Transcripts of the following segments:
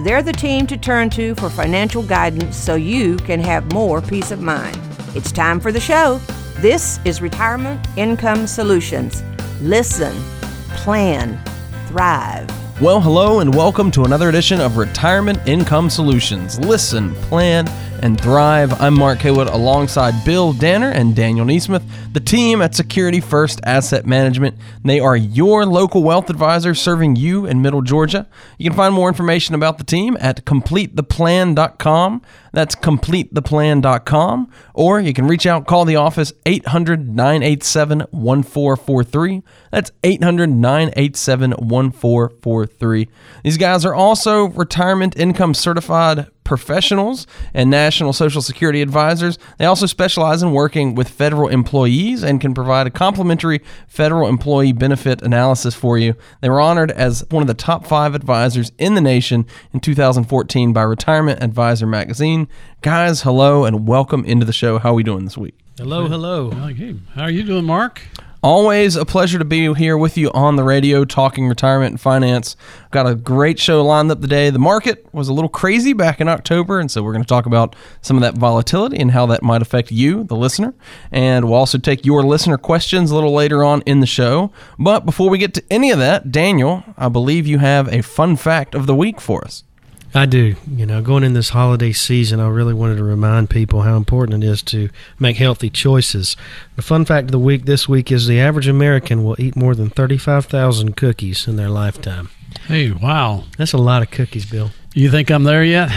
they're the team to turn to for financial guidance so you can have more peace of mind. It's time for the show. This is Retirement Income Solutions. Listen, plan, thrive. Well, hello, and welcome to another edition of Retirement Income Solutions. Listen, plan, and thrive. I'm Mark Haywood alongside Bill Danner and Daniel Neesmith, the team at Security First Asset Management. They are your local wealth advisor serving you in Middle Georgia. You can find more information about the team at completetheplan.com. That's completetheplan.com. Or you can reach out, call the office 800 987 1443. That's 800 987 1443. These guys are also retirement income certified professionals and national social security advisors. They also specialize in working with federal employees and can provide a complimentary federal employee benefit analysis for you. They were honored as one of the top five advisors in the nation in 2014 by Retirement Advisor magazine. Guys, hello and welcome into the show. How are we doing this week? Hello, hello. Okay. How are you doing, Mark? Always a pleasure to be here with you on the radio talking retirement and finance. Got a great show lined up today. The market was a little crazy back in October, and so we're going to talk about some of that volatility and how that might affect you, the listener. And we'll also take your listener questions a little later on in the show. But before we get to any of that, Daniel, I believe you have a fun fact of the week for us. I do. You know, going in this holiday season, I really wanted to remind people how important it is to make healthy choices. The fun fact of the week this week is the average American will eat more than 35,000 cookies in their lifetime. Hey, wow. That's a lot of cookies, Bill. You think I'm there yet?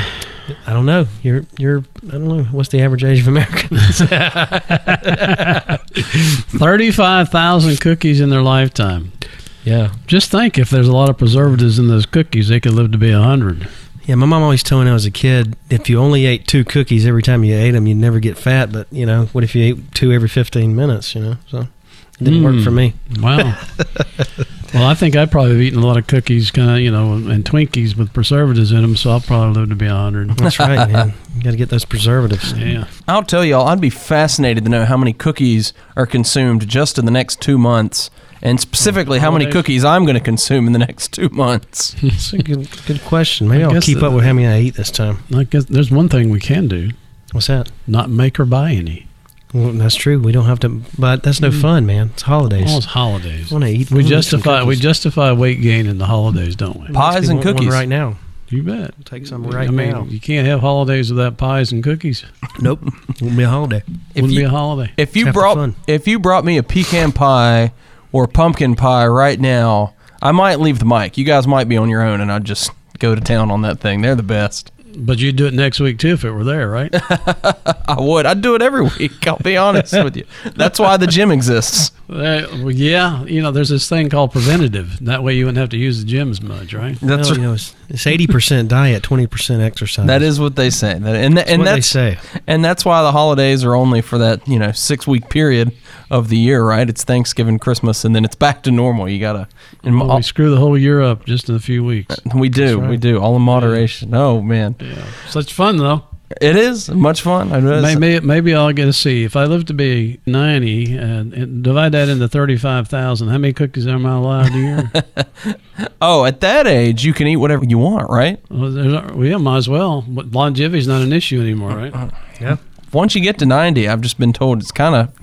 I don't know. You're you're I don't know. What's the average age of Americans? 35,000 cookies in their lifetime. yeah. Just think if there's a lot of preservatives in those cookies, they could live to be a 100. Yeah, my mom always told me when I was a kid, if you only ate two cookies every time you ate them, you'd never get fat. But you know, what if you ate two every fifteen minutes? You know, so it didn't work Mm. for me. Wow. well, I think I'd probably have eaten a lot of cookies, kind of, you know, and Twinkies with preservatives in them, so I'll probably live to be 100. That's right, man. You got to get those preservatives. Yeah. I'll tell y'all, I'd be fascinated to know how many cookies are consumed just in the next two months, and specifically how many cookies I'm going to consume in the next two months. That's a good good question. Maybe I I'll keep the- up with how many I eat this time. I guess there's one thing we can do What's that? not make or buy any. Well, that's true. We don't have to, but that's no mm. fun, man. It's holidays. All it's holidays. I want to eat. We I wanna eat some justify we justify weight gain in the holidays, don't we? Pies and want one cookies. right now. You bet. Take some right I mean, now. you can't have holidays without pies and cookies. Nope, won't be a holiday. If Wouldn't be a holiday. if you Half the brought fun. if you brought me a pecan pie or pumpkin pie right now, I might leave the mic. You guys might be on your own, and I'd just go to town on that thing. They're the best. But you'd do it next week too if it were there, right? I would. I'd do it every week. I'll be honest with you. That's why the gym exists. Uh, well, yeah, you know, there's this thing called preventative. That way you wouldn't have to use the gym as much, right? That's well, you know, it's, it's 80% diet, 20% exercise. that is what they say. That, and That's and what that's they say. And that's why the holidays are only for that, you know, six week period of the year, right? It's Thanksgiving, Christmas, and then it's back to normal. You gotta, and Well, we screw the whole year up just in a few weeks. we do, right. we do, all in moderation. Oh man, Yeah, such fun though. It is much fun. I Maybe maybe I'll get to see if I live to be ninety and, and divide that into thirty five thousand. How many cookies am I allowed a year? Oh, at that age, you can eat whatever you want, right? well, well, yeah, might as well. But longevity's not an issue anymore, right? Yeah. Once you get to ninety, I've just been told it's kind of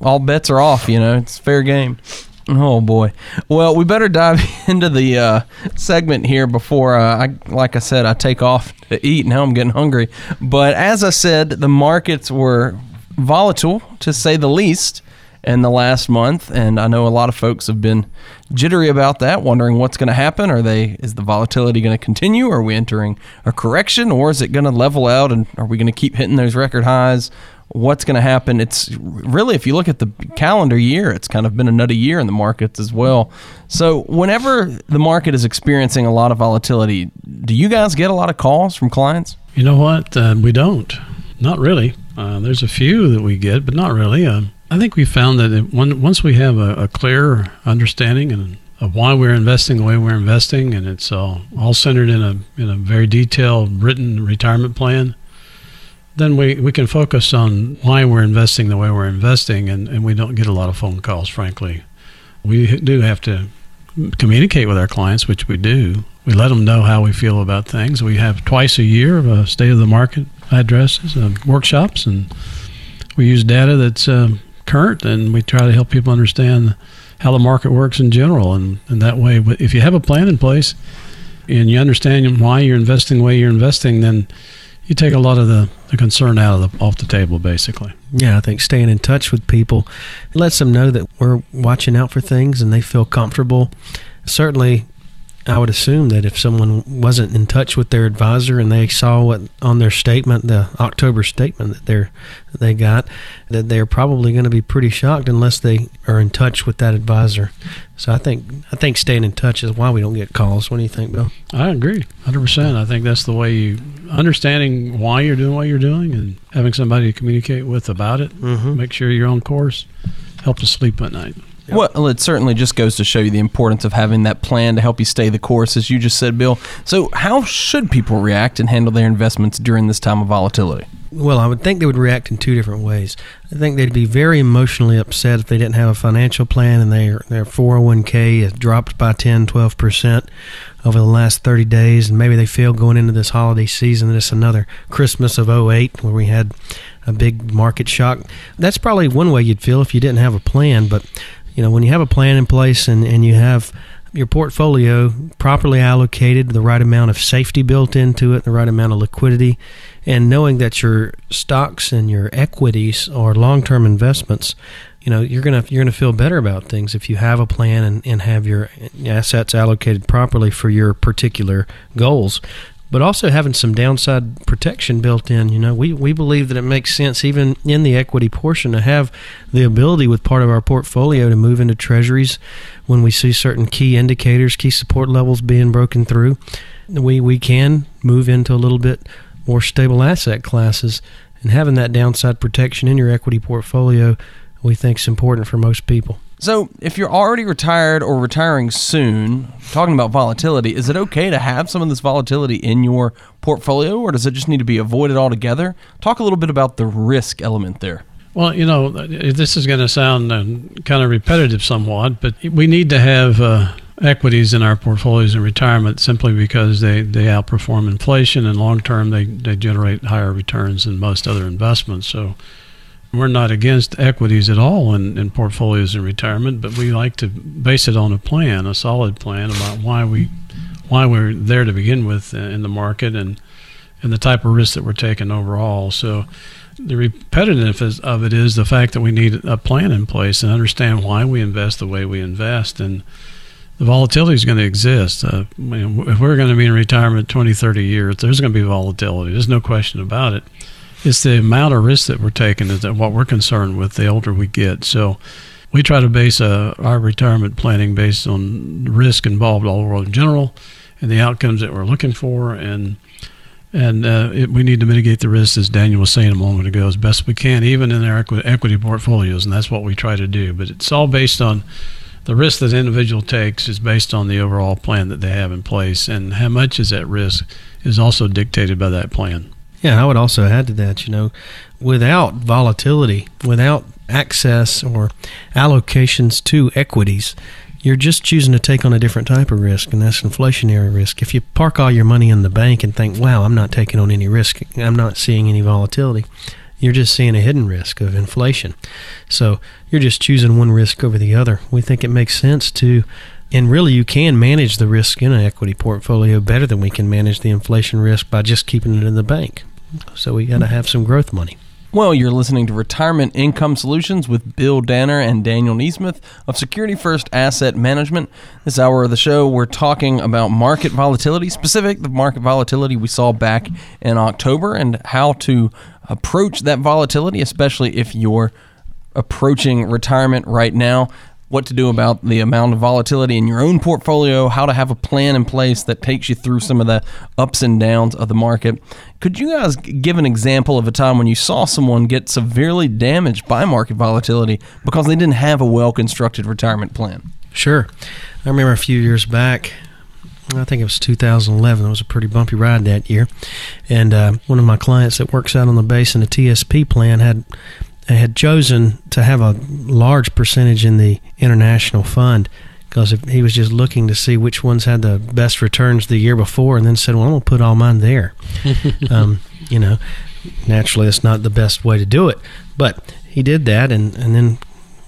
all bets are off. You know, it's fair game. Oh boy. Well, we better dive into the uh, segment here before uh, I, like I said, I take off to eat. Now I'm getting hungry. But as I said, the markets were volatile to say the least in the last month, and I know a lot of folks have been jittery about that, wondering what's going to happen. Are they? Is the volatility going to continue? Are we entering a correction, or is it going to level out? And are we going to keep hitting those record highs? What's going to happen? It's really, if you look at the calendar year, it's kind of been a nutty year in the markets as well. So, whenever the market is experiencing a lot of volatility, do you guys get a lot of calls from clients? You know what? Uh, we don't. Not really. Uh, there's a few that we get, but not really. Uh, I think we found that it, one, once we have a, a clear understanding and of why we're investing the way we're investing, and it's all, all centered in a in a very detailed written retirement plan, then we, we can focus on why we're investing the way we're investing, and, and we don't get a lot of phone calls, frankly. We do have to communicate with our clients, which we do. We let them know how we feel about things. We have twice a year of a state of the market addresses, uh, workshops, and we use data that's uh, current, and we try to help people understand how the market works in general. And, and that way, if you have a plan in place and you understand why you're investing the way you're investing, then you take a lot of the, the concern out of the, off the table, basically. Yeah, I think staying in touch with people lets them know that we're watching out for things and they feel comfortable. Certainly, I would assume that if someone wasn't in touch with their advisor and they saw what on their statement, the October statement that they they got, that they're probably going to be pretty shocked unless they are in touch with that advisor. So I think I think staying in touch is why we don't get calls. What do you think, Bill? I agree, hundred percent. I think that's the way you understanding why you're doing what you're doing and having somebody to communicate with about it. Mm-hmm. Make sure you're on course. Help to sleep at night. Yep. Well, it certainly just goes to show you the importance of having that plan to help you stay the course, as you just said, Bill. So, how should people react and handle their investments during this time of volatility? Well, I would think they would react in two different ways. I think they'd be very emotionally upset if they didn't have a financial plan and their their 401k has dropped by 10, 12% over the last 30 days and maybe they feel going into this holiday season that it's another Christmas of 08 where we had a big market shock. That's probably one way you'd feel if you didn't have a plan, but you know, when you have a plan in place and, and you have your portfolio properly allocated, the right amount of safety built into it, the right amount of liquidity, and knowing that your stocks and your equities are long-term investments, you know, you're gonna you're gonna feel better about things if you have a plan and, and have your assets allocated properly for your particular goals but also having some downside protection built in. You know, we, we believe that it makes sense, even in the equity portion, to have the ability with part of our portfolio to move into treasuries when we see certain key indicators, key support levels being broken through. We, we can move into a little bit more stable asset classes, and having that downside protection in your equity portfolio, we think is important for most people. So, if you're already retired or retiring soon, talking about volatility, is it okay to have some of this volatility in your portfolio or does it just need to be avoided altogether? Talk a little bit about the risk element there. Well, you know, this is going to sound uh, kind of repetitive somewhat, but we need to have uh, equities in our portfolios in retirement simply because they, they outperform inflation and long term they, they generate higher returns than most other investments. So, we're not against equities at all in, in portfolios in retirement, but we like to base it on a plan, a solid plan about why we why we're there to begin with in the market and and the type of risk that we're taking overall. So the repetitiveness of it is the fact that we need a plan in place and understand why we invest the way we invest and the volatility is going to exist. Uh, if we're going to be in retirement 20, 30 years, there's going to be volatility. There's no question about it it's the amount of risk that we're taking is what we're concerned with the older we get. So we try to base uh, our retirement planning based on risk involved all world in general and the outcomes that we're looking for and and uh, it, we need to mitigate the risk, as Daniel was saying a moment ago, as best we can, even in our equi- equity portfolios, and that's what we try to do. But it's all based on the risk that the individual takes is based on the overall plan that they have in place, and how much is at risk is also dictated by that plan. Yeah, I would also add to that, you know, without volatility, without access or allocations to equities, you're just choosing to take on a different type of risk, and that's inflationary risk. If you park all your money in the bank and think, wow, I'm not taking on any risk, I'm not seeing any volatility, you're just seeing a hidden risk of inflation. So you're just choosing one risk over the other. We think it makes sense to and really, you can manage the risk in an equity portfolio better than we can manage the inflation risk by just keeping it in the bank. So we got to have some growth money. Well, you're listening to Retirement Income Solutions with Bill Danner and Daniel Neesmith of Security First Asset Management. This hour of the show, we're talking about market volatility, specific the market volatility we saw back in October, and how to approach that volatility, especially if you're approaching retirement right now. What to do about the amount of volatility in your own portfolio, how to have a plan in place that takes you through some of the ups and downs of the market. Could you guys give an example of a time when you saw someone get severely damaged by market volatility because they didn't have a well constructed retirement plan? Sure. I remember a few years back, I think it was 2011. It was a pretty bumpy ride that year, and uh, one of my clients that works out on the base in the TSP plan had had chosen to have a large percentage in the international fund because he was just looking to see which ones had the best returns the year before, and then said, "Well, I'm going to put all mine there." um, you know, naturally, it's not the best way to do it, but he did that, and and then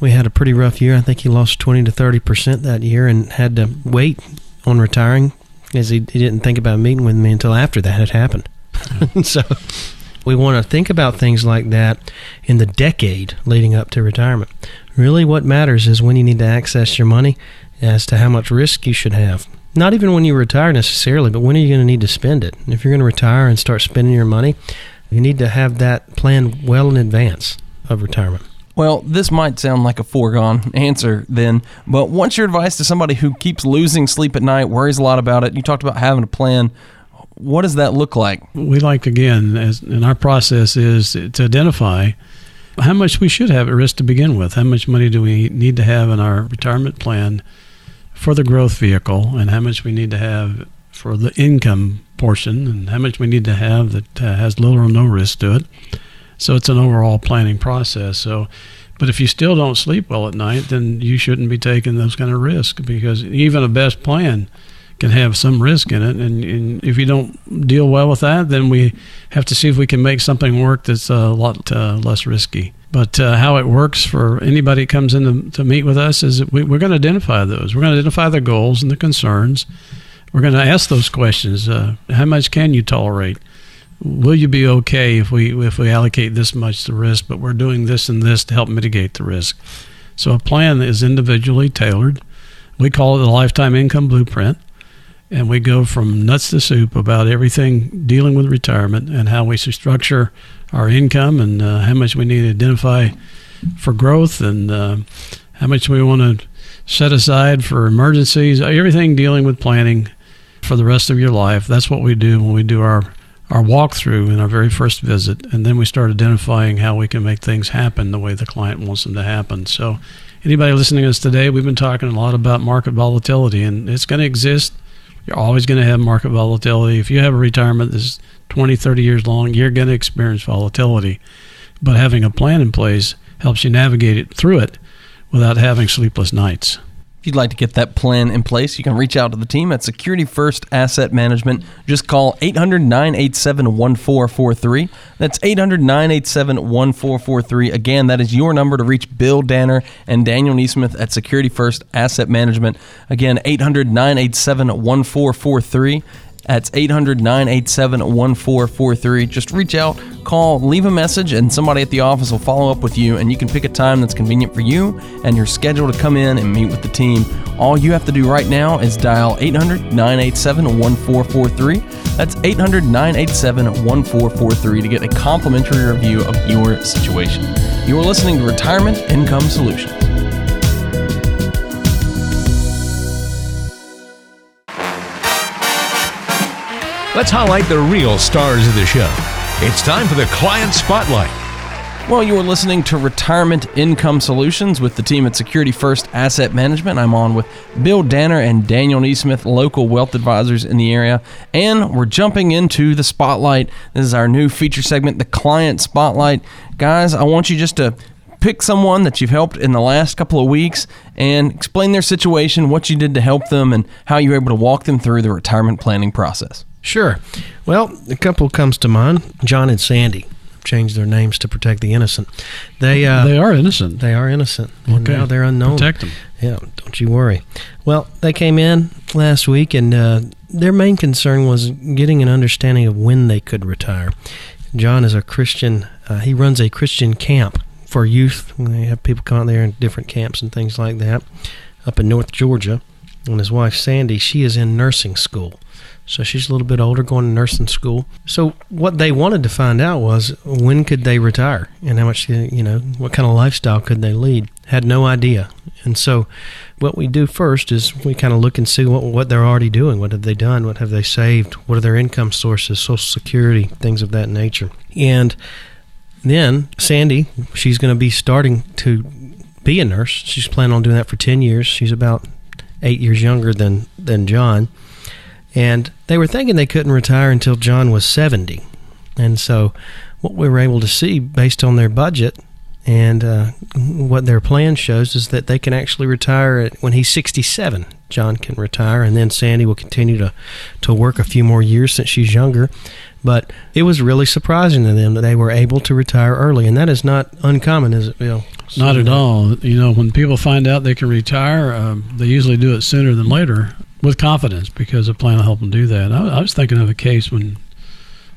we had a pretty rough year. I think he lost 20 to 30 percent that year, and had to wait on retiring as he, he didn't think about meeting with me until after that had happened. so we want to think about things like that in the decade leading up to retirement. Really, what matters is when you need to access your money as to how much risk you should have. Not even when you retire necessarily, but when are you going to need to spend it? if you're going to retire and start spending your money, you need to have that plan well in advance of retirement. Well, this might sound like a foregone answer then, but what's your advice to somebody who keeps losing sleep at night, worries a lot about it? You talked about having a plan. What does that look like? We like, again, as in our process is to identify how much we should have at risk to begin with. How much money do we need to have in our retirement plan for the growth vehicle, and how much we need to have for the income portion, and how much we need to have that uh, has little or no risk to it. So it's an overall planning process. So, but if you still don't sleep well at night, then you shouldn't be taking those kind of risks because even a best plan can have some risk in it. And, and, if you don't deal well with that, then we have to see if we can make something work that's a lot uh, less risky. But uh, how it works for anybody that comes in to, to meet with us is we, we're going to identify those. We're going to identify the goals and the concerns. We're going to ask those questions. Uh, how much can you tolerate? will you be okay if we if we allocate this much to risk, but we're doing this and this to help mitigate the risk? So a plan is individually tailored. We call it the lifetime income blueprint, and we go from nuts to soup about everything dealing with retirement and how we structure our income and uh, how much we need to identify for growth and uh, how much we want to set aside for emergencies. Everything dealing with planning for the rest of your life. That's what we do when we do our our walkthrough in our very first visit, and then we start identifying how we can make things happen the way the client wants them to happen. So, anybody listening to us today, we've been talking a lot about market volatility, and it's going to exist. You're always going to have market volatility. If you have a retirement that's 20, 30 years long, you're going to experience volatility. But having a plan in place helps you navigate it through it without having sleepless nights you'd like to get that plan in place, you can reach out to the team at Security First Asset Management. Just call 800 987 1443. That's 800 987 1443. Again, that is your number to reach Bill Danner and Daniel Neesmith at Security First Asset Management. Again, 800 987 1443. That's 800 987 1443. Just reach out, call, leave a message, and somebody at the office will follow up with you. And you can pick a time that's convenient for you and your schedule to come in and meet with the team. All you have to do right now is dial 800 987 1443. That's 800 987 1443 to get a complimentary review of your situation. You are listening to Retirement Income Solutions. Let's highlight the real stars of the show. It's time for the Client Spotlight. Well, you are listening to Retirement Income Solutions with the team at Security First Asset Management. I'm on with Bill Danner and Daniel Neesmith, local wealth advisors in the area. And we're jumping into the spotlight. This is our new feature segment, the Client Spotlight. Guys, I want you just to pick someone that you've helped in the last couple of weeks and explain their situation, what you did to help them, and how you were able to walk them through the retirement planning process. Sure. Well, a couple comes to mind. John and Sandy changed their names to protect the innocent. They uh, they are innocent. They are innocent. Okay. now they're unknown. Protect them. Yeah. Don't you worry. Well, they came in last week, and uh, their main concern was getting an understanding of when they could retire. John is a Christian. Uh, he runs a Christian camp for youth. They have people come out there in different camps and things like that up in North Georgia. And his wife Sandy, she is in nursing school. So she's a little bit older, going to nursing school. So what they wanted to find out was when could they retire and how much, you know, what kind of lifestyle could they lead. Had no idea. And so what we do first is we kind of look and see what, what they're already doing. What have they done? What have they saved? What are their income sources, Social Security, things of that nature. And then Sandy, she's going to be starting to be a nurse. She's planning on doing that for 10 years. She's about eight years younger than, than John. And they were thinking they couldn't retire until John was 70. And so, what we were able to see based on their budget and uh, what their plan shows is that they can actually retire when he's 67. John can retire, and then Sandy will continue to, to work a few more years since she's younger. But it was really surprising to them that they were able to retire early, and that is not uncommon, is it, Bill? Not at all. You know, when people find out they can retire, um, they usually do it sooner than later with confidence because a plan will help them do that. I, I, was thinking of a case when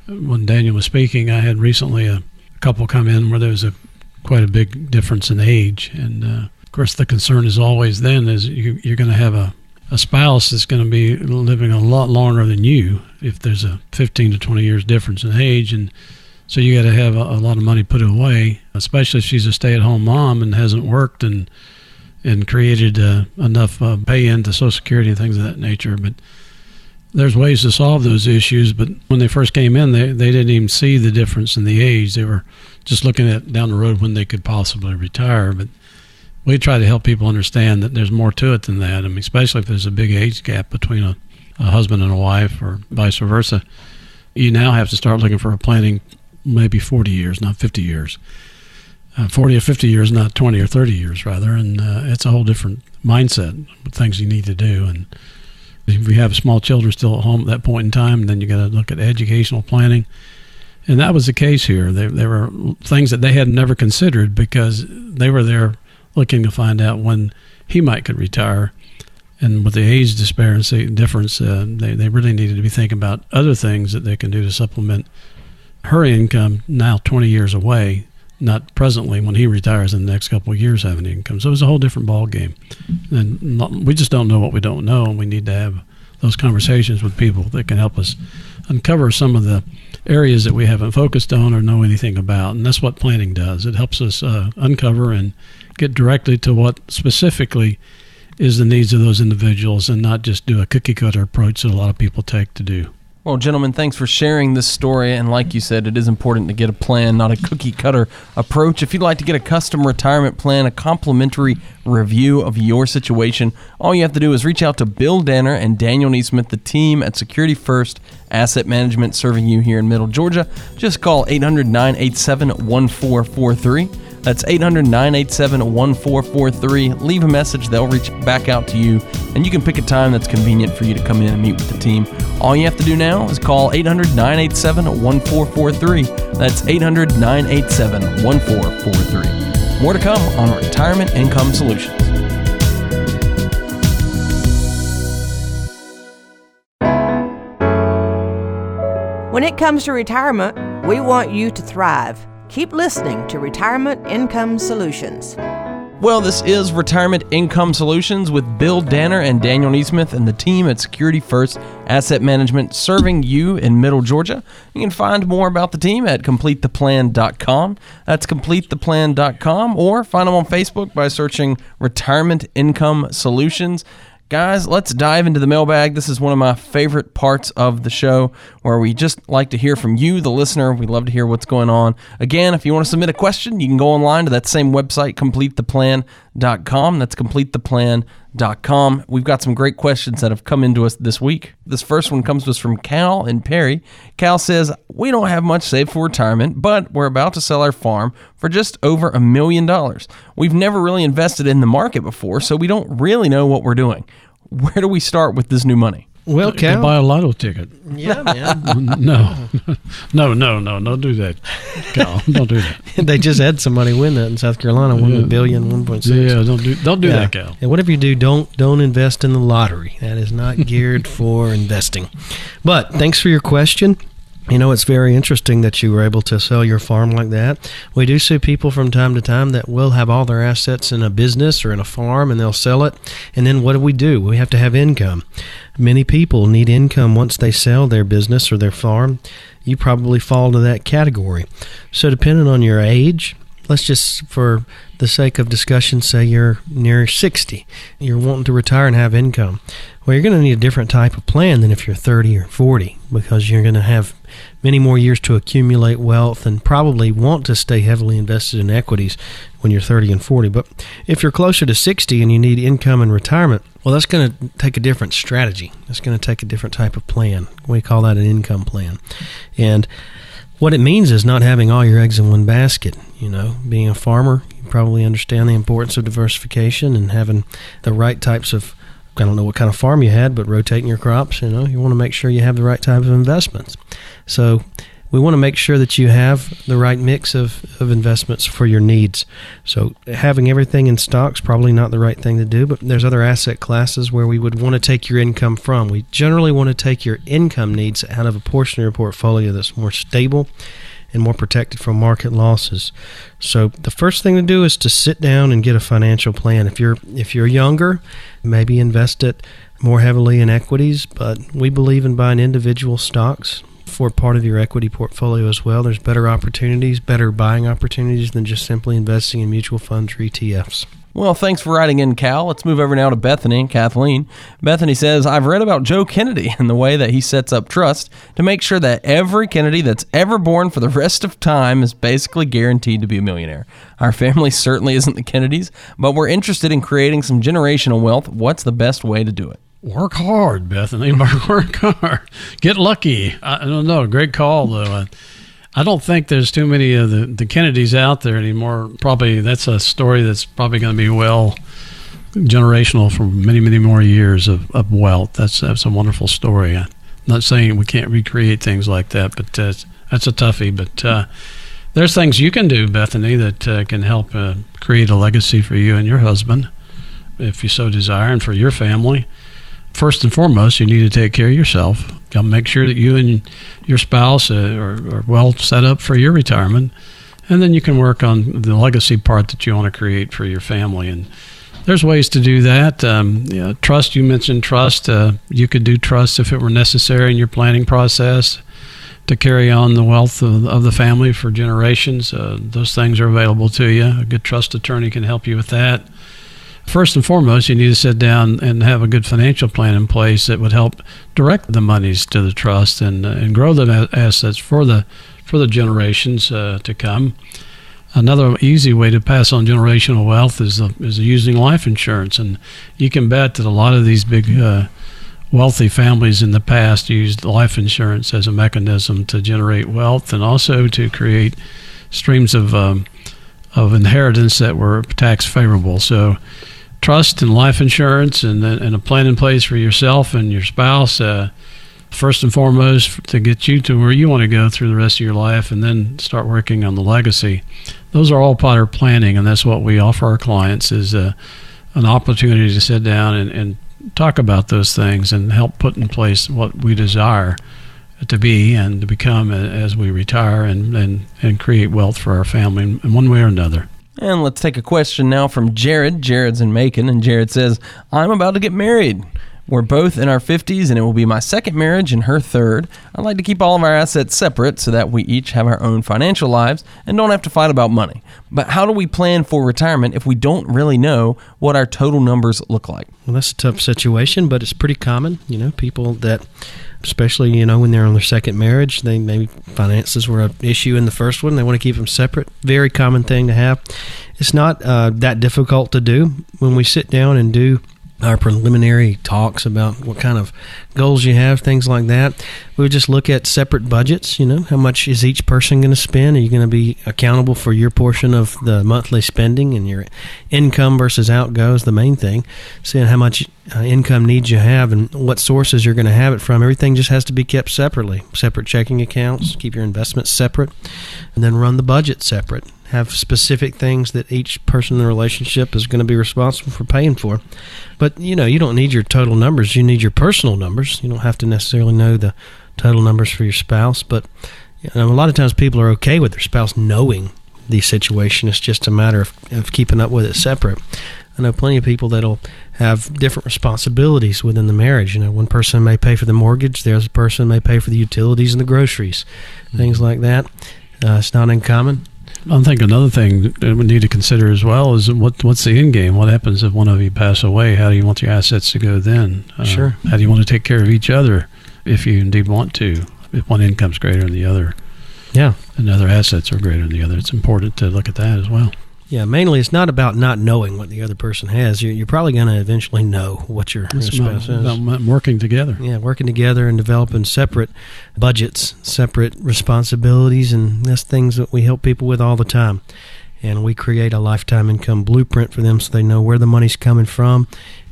when Daniel was speaking. I had recently a, a couple come in where there was a quite a big difference in age, and uh, of course the concern is always then is you, you're going to have a a spouse that's going to be living a lot longer than you if there's a 15 to 20 years difference in age and so you got to have a, a, lot of money put away especially if she's a stay-at-home mom and hasn't worked and and created uh, enough uh, pay into Social Security and things of that nature. But there's ways to solve those issues. But when they first came in, they, they didn't even see the difference in the age. They were just looking at down the road when they could possibly retire. But we try to help people understand that there's more to it than that. I mean, especially if there's a big age gap between a, a husband and a wife or vice versa. You now have to start looking for a planning maybe 40 years, not 50 years uh, 40 or 50 years, not 20 or 30 years, rather. And uh, it's a whole different mindset, things you need to do. And if you have small children still at home at that point in time, then you got to look at educational planning. And that was the case here. There, there were things that they had never considered because they were there looking to find out when he might could retire. And with the age disparity difference, uh, they, they really needed to be thinking about other things that they can do to supplement her income now 20 years away not presently when he retires in the next couple of years have any income. So it's a whole different ball game, and not, we just don't know what we don't know, and we need to have those conversations with people that can help us uncover some of the areas that we haven't focused on or know anything about, and that's what planning does. It helps us uh, uncover and get directly to what specifically is the needs of those individuals, and not just do a cookie cutter approach that a lot of people take to do. Well, gentlemen, thanks for sharing this story. And like you said, it is important to get a plan, not a cookie cutter approach. If you'd like to get a custom retirement plan, a complimentary review of your situation, all you have to do is reach out to Bill Danner and Daniel Neesmith, the team at Security First Asset Management serving you here in Middle Georgia. Just call 800 987 1443. That's 800 987 1443. Leave a message, they'll reach back out to you, and you can pick a time that's convenient for you to come in and meet with the team. All you have to do now is call 800 987 1443. That's 800 987 1443. More to come on Retirement Income Solutions. When it comes to retirement, we want you to thrive. Keep listening to Retirement Income Solutions. Well, this is Retirement Income Solutions with Bill Danner and Daniel Neesmith and the team at Security First Asset Management serving you in Middle Georgia. You can find more about the team at CompleteThePlan.com. That's CompleteThePlan.com or find them on Facebook by searching Retirement Income Solutions. Guys, let's dive into the mailbag. This is one of my favorite parts of the show where we just like to hear from you, the listener. We love to hear what's going on. Again, if you want to submit a question, you can go online to that same website, completetheplan.com. Dot com that's completetheplan.com. We've got some great questions that have come into us this week. This first one comes to us from Cal and Perry. Cal says, We don't have much saved for retirement, but we're about to sell our farm for just over a million dollars. We've never really invested in the market before, so we don't really know what we're doing. Where do we start with this new money? Well, Cal, buy a lotto ticket. Yeah, man. no, no, no, no, don't do that, Cal. Don't do that. they just had somebody win that in South Carolina, one yeah. billion, one point six. Yeah, don't do, don't do yeah. that, Cal. And whatever you do, don't don't invest in the lottery. That is not geared for investing. But thanks for your question. You know, it's very interesting that you were able to sell your farm like that. We do see people from time to time that will have all their assets in a business or in a farm and they'll sell it. And then what do we do? We have to have income. Many people need income once they sell their business or their farm. You probably fall into that category. So, depending on your age, let's just, for the sake of discussion, say you're near 60, you're wanting to retire and have income. Well, you're going to need a different type of plan than if you're 30 or 40 because you're going to have many more years to accumulate wealth and probably want to stay heavily invested in equities when you're 30 and 40. But if you're closer to 60 and you need income and retirement, well, that's going to take a different strategy. That's going to take a different type of plan. We call that an income plan. And what it means is not having all your eggs in one basket. You know, being a farmer, you probably understand the importance of diversification and having the right types of I don't know what kind of farm you had, but rotating your crops, you know, you want to make sure you have the right type of investments. So we want to make sure that you have the right mix of, of investments for your needs. So having everything in stocks probably not the right thing to do, but there's other asset classes where we would want to take your income from. We generally want to take your income needs out of a portion of your portfolio that's more stable and more protected from market losses. So the first thing to do is to sit down and get a financial plan. If you're if you're younger, maybe invest it more heavily in equities, but we believe in buying individual stocks part of your equity portfolio as well. There's better opportunities, better buying opportunities than just simply investing in mutual funds or ETFs. Well, thanks for writing in, Cal. Let's move over now to Bethany, and Kathleen. Bethany says, I've read about Joe Kennedy and the way that he sets up trust to make sure that every Kennedy that's ever born for the rest of time is basically guaranteed to be a millionaire. Our family certainly isn't the Kennedys, but we're interested in creating some generational wealth. What's the best way to do it? Work hard, Bethany. Work hard. Get lucky. I don't know. Great call, though. I don't think there's too many of the, the Kennedys out there anymore. Probably that's a story that's probably going to be well generational for many, many more years of, of wealth. That's that's a wonderful story. I'm not saying we can't recreate things like that, but uh, that's a toughie. But uh, there's things you can do, Bethany, that uh, can help uh, create a legacy for you and your husband, if you so desire, and for your family first and foremost, you need to take care of yourself. You make sure that you and your spouse uh, are, are, well set up for your retirement, and then you can work on the legacy part that you want to create for your family. And there's ways to do that. Um, know, trust. You mentioned trust. Uh, you could do trust if it were necessary in your planning process to carry on the wealth of, of the family for generations. Uh, those things are available to you. A good trust attorney can help you with that first and foremost, you need to sit down and have a good financial plan in place that would help direct the monies to the trust and uh, and grow the assets for the for the generations uh, to come. Another easy way to pass on generational wealth is uh, is using life insurance, and you can bet that a lot of these big uh, wealthy families in the past used life insurance as a mechanism to generate wealth and also to create streams of um, of inheritance that were tax favorable. So trust and life insurance and, and a plan in place for yourself and your spouse. Uh, first and foremost, to get you to where you want to go through the rest of your life, and then start working on the legacy. Those are all part of planning, and that's what we offer our clients is uh, an opportunity to sit down and, and talk about those things and help put in place what we desire to be and to become as we retire and, and, and create wealth for our family in one way or another. And let's take a question now from Jared. Jared's in Macon, and Jared says, I'm about to get married. We're both in our 50s, and it will be my second marriage and her third. I'd like to keep all of our assets separate so that we each have our own financial lives and don't have to fight about money. But how do we plan for retirement if we don't really know what our total numbers look like? Well, that's a tough situation, but it's pretty common. You know, people that especially you know when they're on their second marriage they maybe finances were an issue in the first one they want to keep them separate very common thing to have it's not uh, that difficult to do when we sit down and do our preliminary talks about what kind of goals you have, things like that. We would just look at separate budgets. You know, how much is each person going to spend? Are you going to be accountable for your portion of the monthly spending and your income versus outgo is the main thing. Seeing how much uh, income needs you have and what sources you're going to have it from. Everything just has to be kept separately. Separate checking accounts. Keep your investments separate, and then run the budget separate have specific things that each person in the relationship is going to be responsible for paying for. But you know, you don't need your total numbers. You need your personal numbers. You don't have to necessarily know the total numbers for your spouse. But you know, a lot of times people are okay with their spouse knowing the situation. It's just a matter of, of keeping up with it separate. I know plenty of people that'll have different responsibilities within the marriage. You know, one person may pay for the mortgage, the other person may pay for the utilities and the groceries, mm-hmm. things like that. Uh, it's not uncommon. I think another thing that we need to consider as well is what what's the end game? What happens if one of you pass away? How do you want your assets to go then? Uh, sure. How do you want to take care of each other if you indeed want to? If one income's greater than the other, yeah, and other assets are greater than the other, it's important to look at that as well. Yeah, mainly it's not about not knowing what the other person has. You're, you're probably going to eventually know what your, your spouse about, is. About working together. Yeah, working together and developing separate budgets, separate responsibilities, and that's things that we help people with all the time. And we create a lifetime income blueprint for them so they know where the money's coming from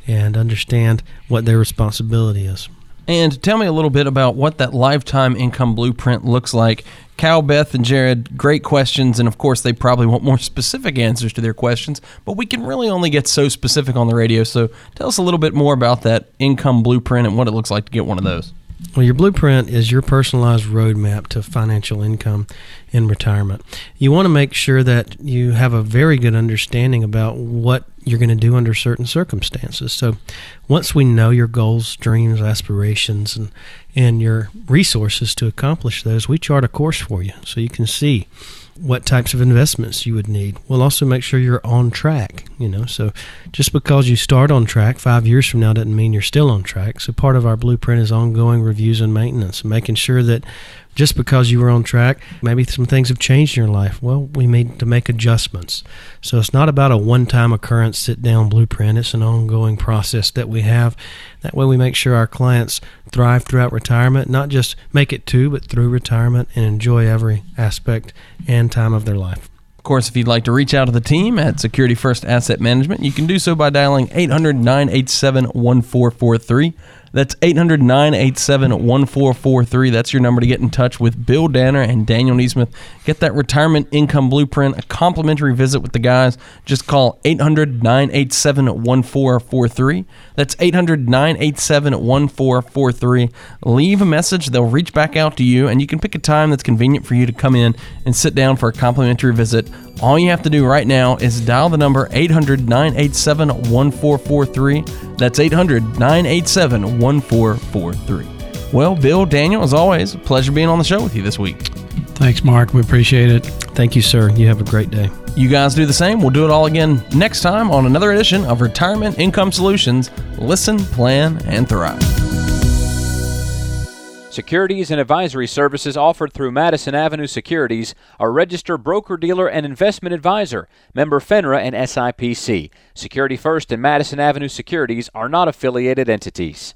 and understand what their responsibility is. And tell me a little bit about what that lifetime income blueprint looks like Cal, Beth, and Jared, great questions. And of course, they probably want more specific answers to their questions, but we can really only get so specific on the radio. So tell us a little bit more about that income blueprint and what it looks like to get one of those. Well, your blueprint is your personalized roadmap to financial income in retirement. You want to make sure that you have a very good understanding about what you're going to do under certain circumstances. So, once we know your goals, dreams, aspirations, and and your resources to accomplish those, we chart a course for you so you can see what types of investments you would need. We'll also make sure you're on track, you know. So just because you start on track 5 years from now doesn't mean you're still on track. So part of our blueprint is ongoing reviews and maintenance, making sure that just because you were on track, maybe some things have changed in your life. Well, we need to make adjustments. So it's not about a one time occurrence sit down blueprint, it's an ongoing process that we have. That way, we make sure our clients thrive throughout retirement, not just make it to, but through retirement and enjoy every aspect and time of their life. Of course, if you'd like to reach out to the team at Security First Asset Management, you can do so by dialing 800 987 1443. That's 800 987 1443. That's your number to get in touch with Bill Danner and Daniel Neesmith. Get that retirement income blueprint, a complimentary visit with the guys. Just call 800 987 1443. That's 800 987 1443. Leave a message. They'll reach back out to you, and you can pick a time that's convenient for you to come in and sit down for a complimentary visit. All you have to do right now is dial the number 800 987 1443. That's 800 987 1443. Well, Bill, Daniel, as always, pleasure being on the show with you this week. Thanks, Mark. We appreciate it. Thank you, sir. You have a great day. You guys do the same. We'll do it all again next time on another edition of Retirement Income Solutions. Listen, plan, and thrive. Securities and advisory services offered through Madison Avenue Securities, a registered broker dealer and investment advisor, member FINRA and SIPC. Security First and Madison Avenue Securities are not affiliated entities.